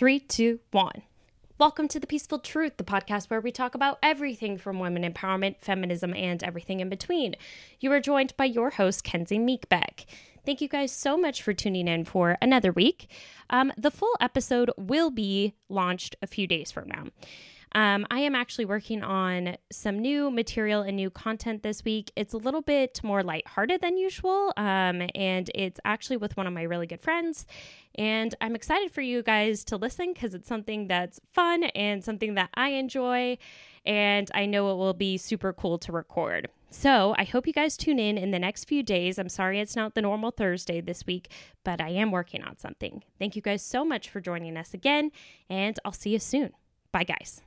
Three, two, one. Welcome to The Peaceful Truth, the podcast where we talk about everything from women empowerment, feminism, and everything in between. You are joined by your host, Kenzie Meekbeck. Thank you guys so much for tuning in for another week. Um, the full episode will be launched a few days from now. Um, I am actually working on some new material and new content this week. It's a little bit more lighthearted than usual, um, and it's actually with one of my really good friends. And I'm excited for you guys to listen because it's something that's fun and something that I enjoy, and I know it will be super cool to record. So I hope you guys tune in in the next few days. I'm sorry it's not the normal Thursday this week, but I am working on something. Thank you guys so much for joining us again, and I'll see you soon. Bye, guys.